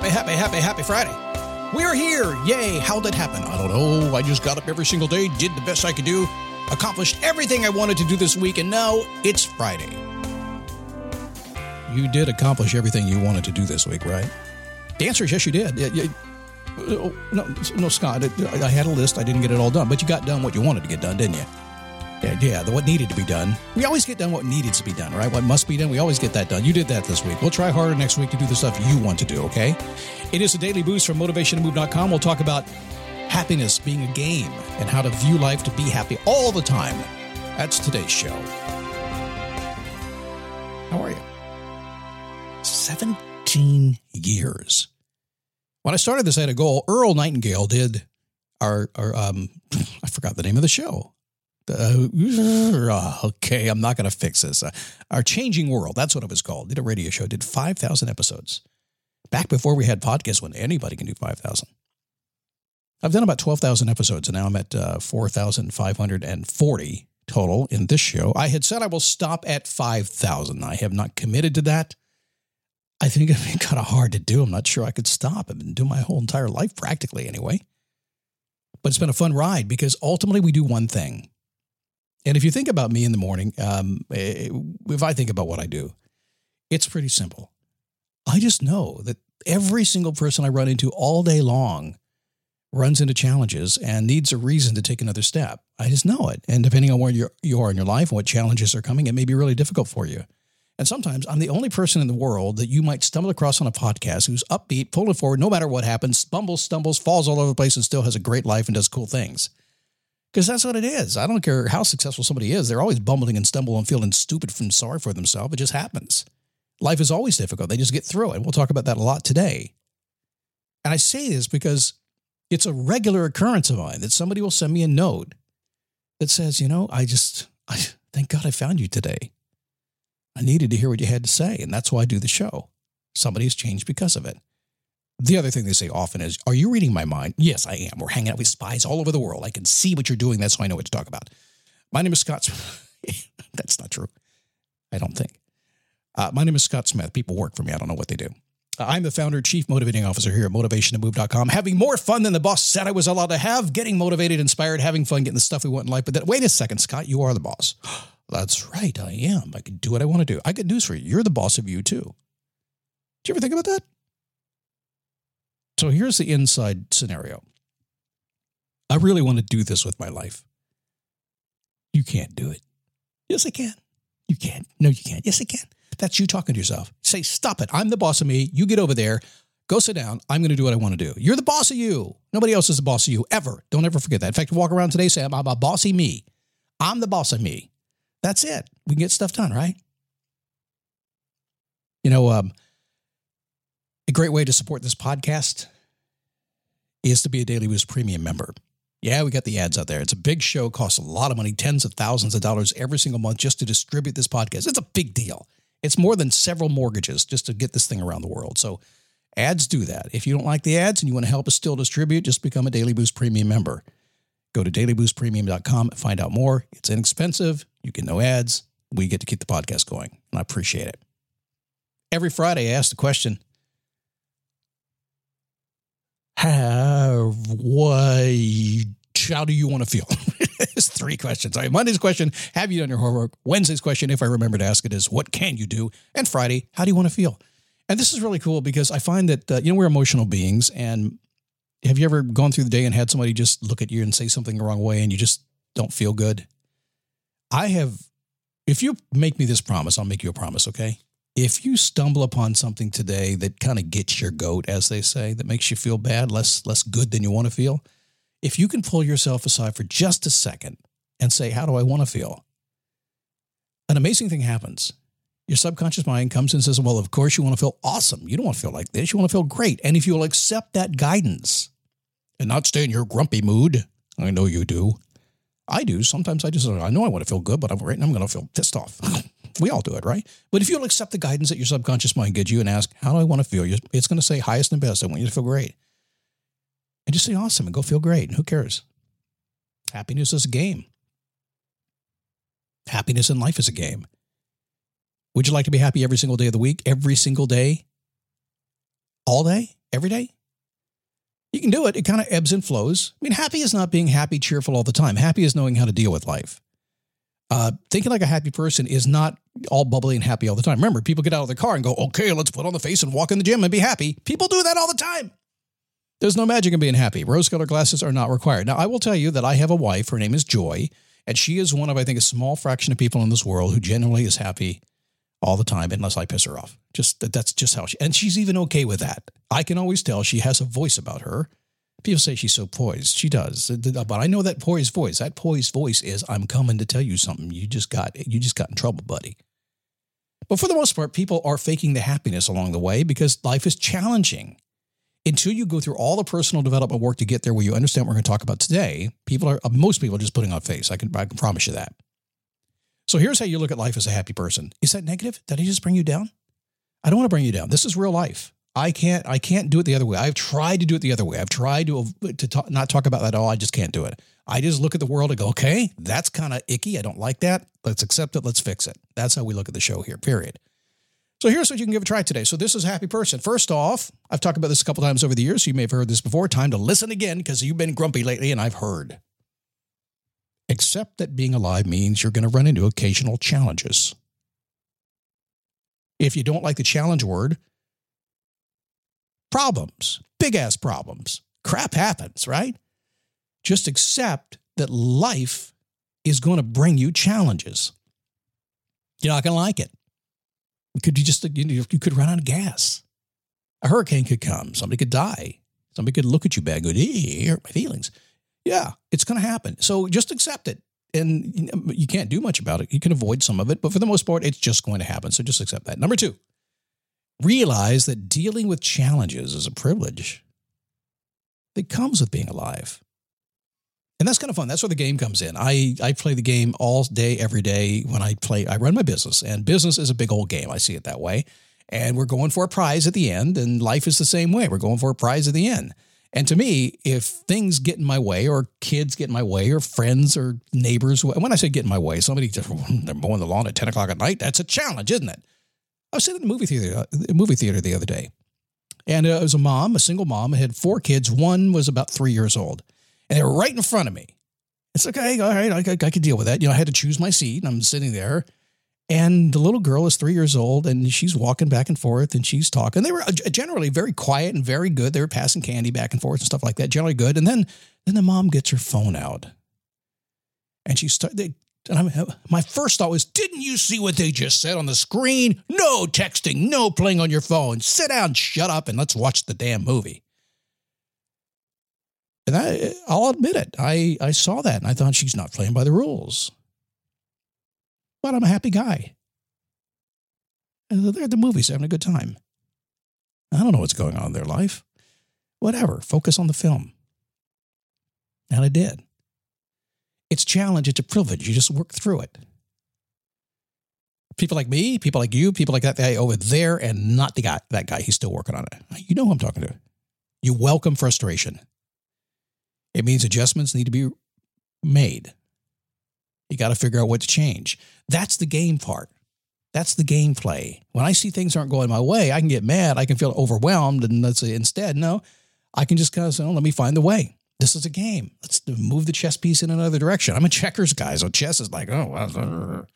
Happy, happy, happy, happy Friday. We're here. Yay. How'd that happen? I don't know. I just got up every single day, did the best I could do, accomplished everything I wanted to do this week, and now it's Friday. You did accomplish everything you wanted to do this week, right? The answer is yes, you did. Oh, No, no, Scott. I had a list. I didn't get it all done, but you got done what you wanted to get done, didn't you? Yeah, what needed to be done. We always get done what needed to be done, right? What must be done, we always get that done. You did that this week. We'll try harder next week to do the stuff you want to do, okay? It is a daily boost from motivationtomove.com. We'll talk about happiness being a game and how to view life to be happy all the time. That's today's show. How are you? 17 years. When I started this, I had a goal. Earl Nightingale did our, our um, I forgot the name of the show. Uh, okay, I'm not going to fix this. Uh, our Changing World, that's what it was called. Did a radio show, did 5,000 episodes. Back before we had podcasts when anybody can do 5,000. I've done about 12,000 episodes and now I'm at uh, 4,540 total in this show. I had said I will stop at 5,000. I have not committed to that. I think it'd be kind of hard to do. I'm not sure I could stop. I've been doing my whole entire life practically anyway. But it's been a fun ride because ultimately we do one thing. And if you think about me in the morning, um, if I think about what I do, it's pretty simple. I just know that every single person I run into all day long runs into challenges and needs a reason to take another step. I just know it. And depending on where you're, you are in your life and what challenges are coming, it may be really difficult for you. And sometimes I'm the only person in the world that you might stumble across on a podcast who's upbeat, pulling forward no matter what happens, bumbles, stumbles, falls all over the place, and still has a great life and does cool things. Because that's what it is. I don't care how successful somebody is, they're always bumbling and stumbling and feeling stupid from sorry for themselves. It just happens. Life is always difficult. They just get through it. And we'll talk about that a lot today. And I say this because it's a regular occurrence of mine that somebody will send me a note that says, you know, I just, I thank God I found you today. I needed to hear what you had to say. And that's why I do the show. Somebody has changed because of it. The other thing they say often is, Are you reading my mind? Yes, I am. We're hanging out with spies all over the world. I can see what you're doing. That's how I know what to talk about. My name is Scott. That's not true. I don't think. Uh, my name is Scott Smith. People work for me. I don't know what they do. Uh, I'm the founder, chief motivating officer here at motivationtomove.com, having more fun than the boss said I was allowed to have, getting motivated, inspired, having fun, getting the stuff we want in life. But then, wait a second, Scott, you are the boss. That's right. I am. I can do what I want to do. I got news for you. You're the boss of you too. Did you ever think about that? So here's the inside scenario. I really want to do this with my life. You can't do it. Yes, I can. You can't. No, you can't. Yes, I can. That's you talking to yourself. Say, stop it. I'm the boss of me. You get over there. Go sit down. I'm going to do what I want to do. You're the boss of you. Nobody else is the boss of you ever. Don't ever forget that. In fact, walk around today, say, I'm a bossy me. I'm the boss of me. That's it. We can get stuff done, right? You know, um, a great way to support this podcast is to be a Daily Boost Premium member. Yeah, we got the ads out there. It's a big show, costs a lot of money, tens of thousands of dollars every single month just to distribute this podcast. It's a big deal. It's more than several mortgages just to get this thing around the world. So ads do that. If you don't like the ads and you want to help us still distribute, just become a Daily Boost Premium member. Go to dailyboostpremium.com and find out more. It's inexpensive. You get no ads. We get to keep the podcast going, and I appreciate it. Every Friday, I ask the question How, what, how do you want to feel? it's three questions. Right, Monday's question Have you done your homework? Wednesday's question, if I remember to ask it, is What can you do? And Friday, How do you want to feel? And this is really cool because I find that, uh, you know, we're emotional beings. And have you ever gone through the day and had somebody just look at you and say something the wrong way and you just don't feel good? I have, if you make me this promise, I'll make you a promise, okay? If you stumble upon something today that kind of gets your goat, as they say, that makes you feel bad, less less good than you want to feel, if you can pull yourself aside for just a second and say, "How do I want to feel?" An amazing thing happens. Your subconscious mind comes and says, "Well, of course you want to feel awesome. You don't want to feel like this. You want to feel great." And if you'll accept that guidance and not stay in your grumpy mood, I know you do. I do. Sometimes I just I know I want to feel good, but I'm right now I'm going to feel pissed off. We all do it, right? But if you'll accept the guidance that your subconscious mind gives you and ask, How do I want to feel? It's going to say highest and best. I want you to feel great. And just say awesome and go feel great. And who cares? Happiness is a game. Happiness in life is a game. Would you like to be happy every single day of the week, every single day, all day, every day? You can do it. It kind of ebbs and flows. I mean, happy is not being happy, cheerful all the time. Happy is knowing how to deal with life. Uh, thinking like a happy person is not all bubbly and happy all the time. Remember, people get out of the car and go, okay, let's put on the face and walk in the gym and be happy. People do that all the time. There's no magic in being happy. Rose colored glasses are not required. Now, I will tell you that I have a wife. Her name is Joy, and she is one of, I think, a small fraction of people in this world who genuinely is happy all the time, unless I piss her off. Just that's just how she, and she's even okay with that. I can always tell she has a voice about her People say she's so poised. She does, but I know that poised voice. That poised voice is, "I'm coming to tell you something. You just got you just got in trouble, buddy." But for the most part, people are faking the happiness along the way because life is challenging. Until you go through all the personal development work to get there, where you understand what we're going to talk about today, people are most people are just putting on face. I can I can promise you that. So here's how you look at life as a happy person. Is that negative? Did I just bring you down? I don't want to bring you down. This is real life. I can't I can't do it the other way. I've tried to do it the other way. I've tried to to talk, not talk about that at all. I just can't do it. I just look at the world and go, okay, that's kind of icky. I don't like that. Let's accept it. Let's fix it. That's how we look at the show here. Period. So here's what you can give a try today. So this is happy person. First off, I've talked about this a couple times over the years. So you may have heard this before. Time to listen again because you've been grumpy lately, and I've heard. Accept that being alive means you're going to run into occasional challenges. If you don't like the challenge word, problems, big ass problems. Crap happens, right? Just accept that life is going to bring you challenges. You're not going to like it. Could you just you, could run out of gas. A hurricane could come. Somebody could die. Somebody could look at you bad, and go, "Hey, hurt my feelings." Yeah, it's going to happen. So just accept it, and you can't do much about it. You can avoid some of it, but for the most part, it's just going to happen. So just accept that. Number two, realize that dealing with challenges is a privilege that comes with being alive. And that's kind of fun. That's where the game comes in. I, I play the game all day, every day when I play. I run my business, and business is a big old game. I see it that way. And we're going for a prize at the end, and life is the same way. We're going for a prize at the end. And to me, if things get in my way, or kids get in my way, or friends or neighbors, when I say get in my way, somebody just, they're mowing the lawn at 10 o'clock at night, that's a challenge, isn't it? I was sitting in the movie theater, uh, movie theater the other day, and uh, it was a mom, a single mom, had four kids. One was about three years old, and they were right in front of me. It's okay, all right, I, I, I could deal with that. You know, I had to choose my seat, and I'm sitting there, and the little girl is three years old, and she's walking back and forth, and she's talking. They were uh, generally very quiet and very good. They were passing candy back and forth and stuff like that, generally good. And then, then the mom gets her phone out, and she started. And I'm, my first thought was, didn't you see what they just said on the screen? No texting, no playing on your phone. Sit down, shut up, and let's watch the damn movie. And I, I'll admit it. I, I saw that and I thought she's not playing by the rules. But I'm a happy guy. And they're at the movies having a good time. I don't know what's going on in their life. Whatever. Focus on the film. And I did. It's a challenge, it's a privilege. You just work through it. People like me, people like you, people like that guy over there, and not the guy, that guy, he's still working on it. You know who I'm talking to. You welcome frustration. It means adjustments need to be made. You got to figure out what to change. That's the game part. That's the gameplay. When I see things aren't going my way, I can get mad. I can feel overwhelmed. And let's say instead, no, I can just kind of say, oh, let me find the way. This is a game. Let's move the chess piece in another direction. I'm a checkers guy, so chess is like, oh,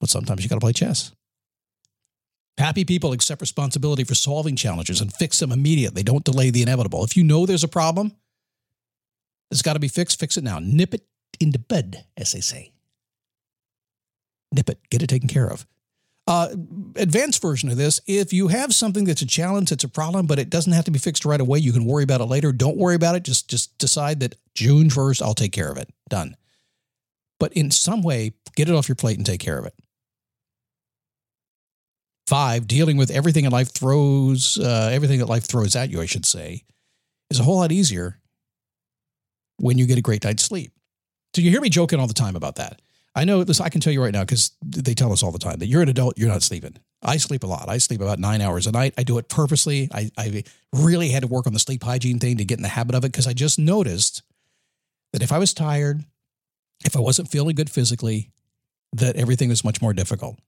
but sometimes you got to play chess. Happy people accept responsibility for solving challenges and fix them immediately. Don't delay the inevitable. If you know there's a problem, it's got to be fixed. Fix it now. Nip it in the bud, as they say. Nip it. Get it taken care of. Uh, advanced version of this if you have something that's a challenge, that's a problem, but it doesn't have to be fixed right away, you can worry about it later. Don't worry about it. Just, just decide that June 1st, I'll take care of it. Done. But in some way, get it off your plate and take care of it. Five, dealing with everything in life throws, uh, everything that life throws at you, I should say, is a whole lot easier when you get a great night's sleep. So you hear me joking all the time about that. I know this, I can tell you right now because they tell us all the time that you're an adult, you're not sleeping. I sleep a lot. I sleep about nine hours a night. I do it purposely. I, I really had to work on the sleep hygiene thing to get in the habit of it because I just noticed that if I was tired, if I wasn't feeling good physically, that everything was much more difficult.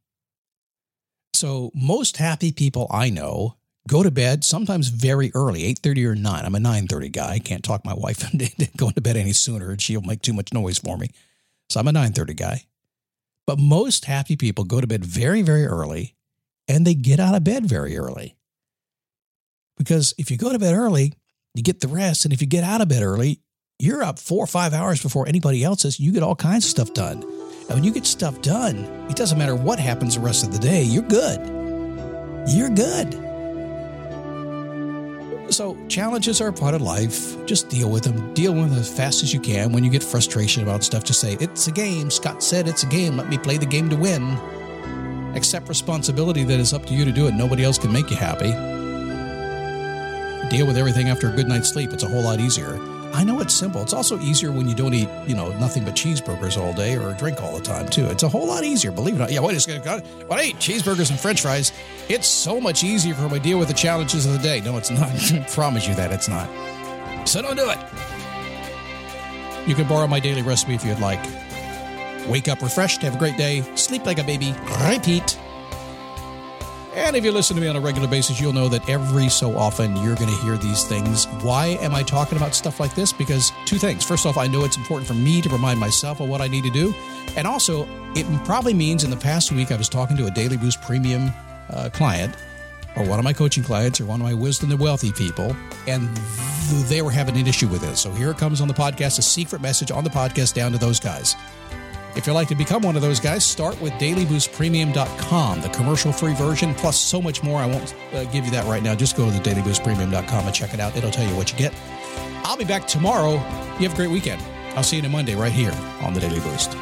So most happy people I know go to bed sometimes very early 8.30 or 9 i'm a 9.30 guy i can't talk my wife into going to bed any sooner and she'll make too much noise for me so i'm a 9.30 guy but most happy people go to bed very very early and they get out of bed very early because if you go to bed early you get the rest and if you get out of bed early you're up four or five hours before anybody else is you get all kinds of stuff done and when you get stuff done, it doesn't matter what happens the rest of the day, you're good. You're good. So, challenges are a part of life. Just deal with them. Deal with them as fast as you can. When you get frustration about stuff, just say, It's a game. Scott said it's a game. Let me play the game to win. Accept responsibility that it's up to you to do it. Nobody else can make you happy. Deal with everything after a good night's sleep. It's a whole lot easier. I know it's simple. It's also easier when you don't eat, you know, nothing but cheeseburgers all day or drink all the time too. It's a whole lot easier, believe it or not. Yeah, wait a second. When I eat cheeseburgers and French fries, it's so much easier for me to deal with the challenges of the day. No, it's not. I promise you that it's not. So don't do it. You can borrow my daily recipe if you'd like. Wake up refreshed, have a great day, sleep like a baby, repeat. And if you listen to me on a regular basis, you'll know that every so often you're going to hear these things. Why am I talking about stuff like this? Because two things. First off, I know it's important for me to remind myself of what I need to do. And also, it probably means in the past week I was talking to a Daily Boost Premium uh, client or one of my coaching clients or one of my wisdom and wealthy people, and they were having an issue with it. So here it comes on the podcast, a secret message on the podcast down to those guys. If you'd like to become one of those guys, start with dailyboostpremium.com, the commercial free version, plus so much more. I won't uh, give you that right now. Just go to dailyboostpremium.com and check it out. It'll tell you what you get. I'll be back tomorrow. You have a great weekend. I'll see you on Monday right here on the Daily Boost.